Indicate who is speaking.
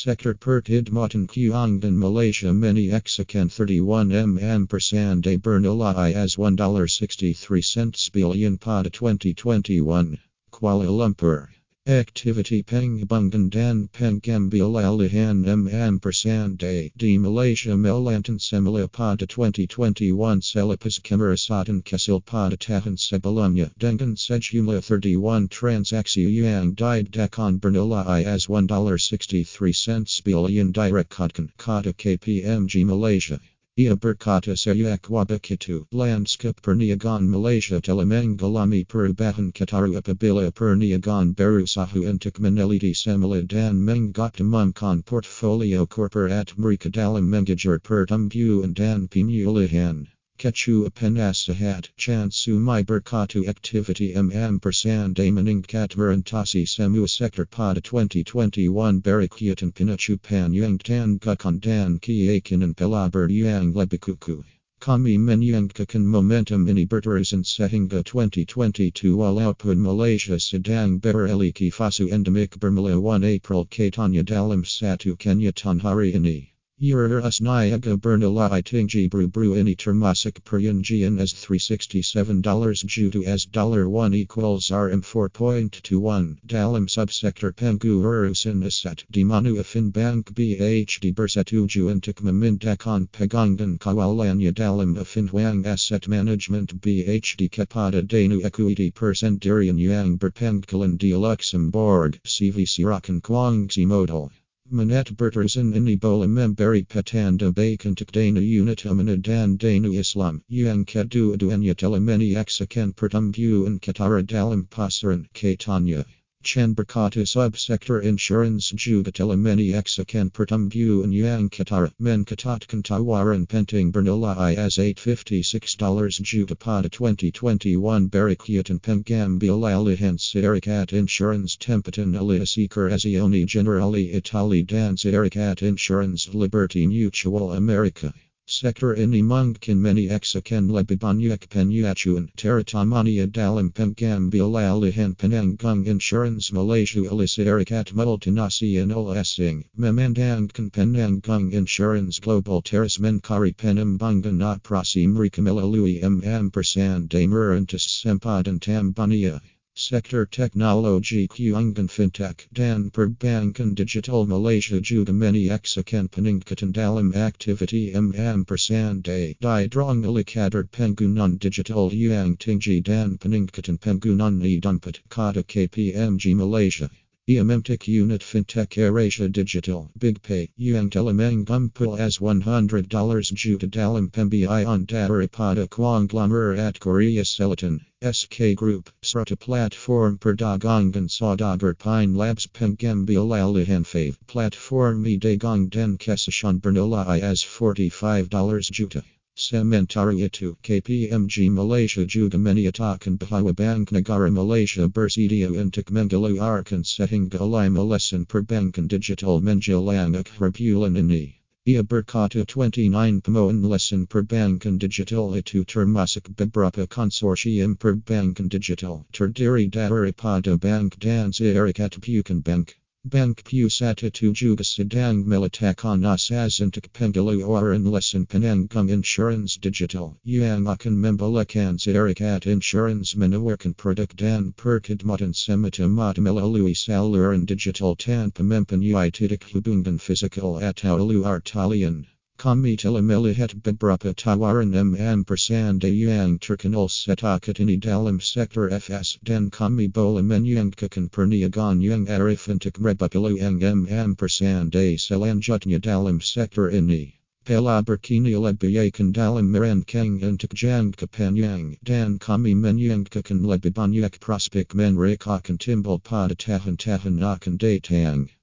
Speaker 1: Sector Pertid Matan Kuangdan Malaysia Many Exacan 31 M ampersand A Bernula as $1.63 billion Pod 2021 Kuala Lumpur Activity Peng Bungan Dan Peng Gambil Alihan M ampersand Malaysia Melantan Semila Pod 2021 Selipas Kemerasatan Kesil Pod Tahan Sebalamnya Dengan Sejumlah 31 Transaksi Yang died Dakon Bernula I as $1.63 billion direct Kata KPMG Malaysia Ia berkata saya begitu landscape perniagaan Malaysia telah mengalami perubahan kataru apabila perniagaan berusaha untuk meneliti semula dan mengoptimumkan portfolio korporat mereka dalam mengejar pertumbuhan dan pemulihan. Kecu penasehat Chansumai berkatu activity mm percent meningkat merentasi semua sektor pada 2021 berikutnya pinacupan yang tangguhkan dan keyakinan pelabar yang lebih kuku. Kami menyangkakan momentum ini berterusan sehingga 2022 walaupun Malaysia sedang beralih fase endemik bermula 1 April katanya dalam satu kenyataan hari ini. Yer Niaga Bernalai Tingji Bru Bru Ini Termasik Peryanjian as $367 Jutu as $1 equals RM 4.21 Dalam Subsector Pengu Urusan Asat Dimanu Affin Bank BHD Bersatuju Untuk Memindakkan Pegangan Kawalannya Dalam Affin Hwang Asset Management BHD Kepada Danu Equity Persendirian Yang Berpengkalan di Luxembourg CVC Rakan Kwangzi Modal Manet Berterzan ini bola memberi petanda bakantik dana unit umana dan dana Islam yang kedua duanya telah menyaksikan pertumbuhan ketara dalam pasaran katanya. Chan berkata subsektor insurance juga telah menyaksikan pertumbuhan yang ketara mencatatkan tawaran penting bernilai as $856 juta pada 2021 berikutan pengambil alihan serikat insurance tempatan alias Assicurazioni Generali itali dan serikat insurance Liberty Mutual America. Sektor ini mungkin menyaksikan lebih banyak penyacuan teratamania dalam pengambil alihan penanggung insurance Malaysia oleh serikat multinasional asing memandangkan penanggung insurance global terus mencari pengembangan operasi mereka melalui mm persen merentas sempadan tambania. Sektor Teknologi Keuangan Fintech dan Perbankan Digital Malaysia juga menyaksikan peningkatan dalam aktiviti mm persen day didorong oleh kadar penggunaan digital yang tinggi dan peningkatan penggunaan dompet kata KPMG Malaysia. Memtik unit fintech Asia Digital BigPay yang telah menggumpul as $100 juta dalam pembiayaan daripada at Korea Selatan SK Group serta platform perdagangan saudagar Pine Labs pengambil alihan Fave platform dagang dan keseshan bernilai as $45 juta. Sementara itu, KPMG Malaysia juga menyatakan bahwa Bank Negara Malaysia bersedia untuk mengeluarkan sehingga lima lesen perbankan digital menjelang akhir bulan ini. Ia berkata 29 pemohon lesen perbankan digital itu termasuk beberapa konsorsium perbankan digital terdiri daripada bank dan serikat bukan bank. Bank Pusat itu juga sedang meletakkan asas untuk pengeluaran lesen penanggung insurance digital yang akan membelikan serikat insurance menawarkan produk dan perkhidmatan semata-mata melalui saluran digital tanpa mempunyai titik hubungan fisikal atau luar talian. Tawaran mm persen yang terkenal setakat ini dalam sektor FS dan kami boleh menyangkakan perniagaan yang arif untuk mereka yang mm persen selanjutnya dalam sektor ini. Pelabar kini lebih yakin dalam merancang untuk jangka panjang dan kami menyangkakan lebih banyak prospek mereka akan timbul pada tahun-tahun akan datang.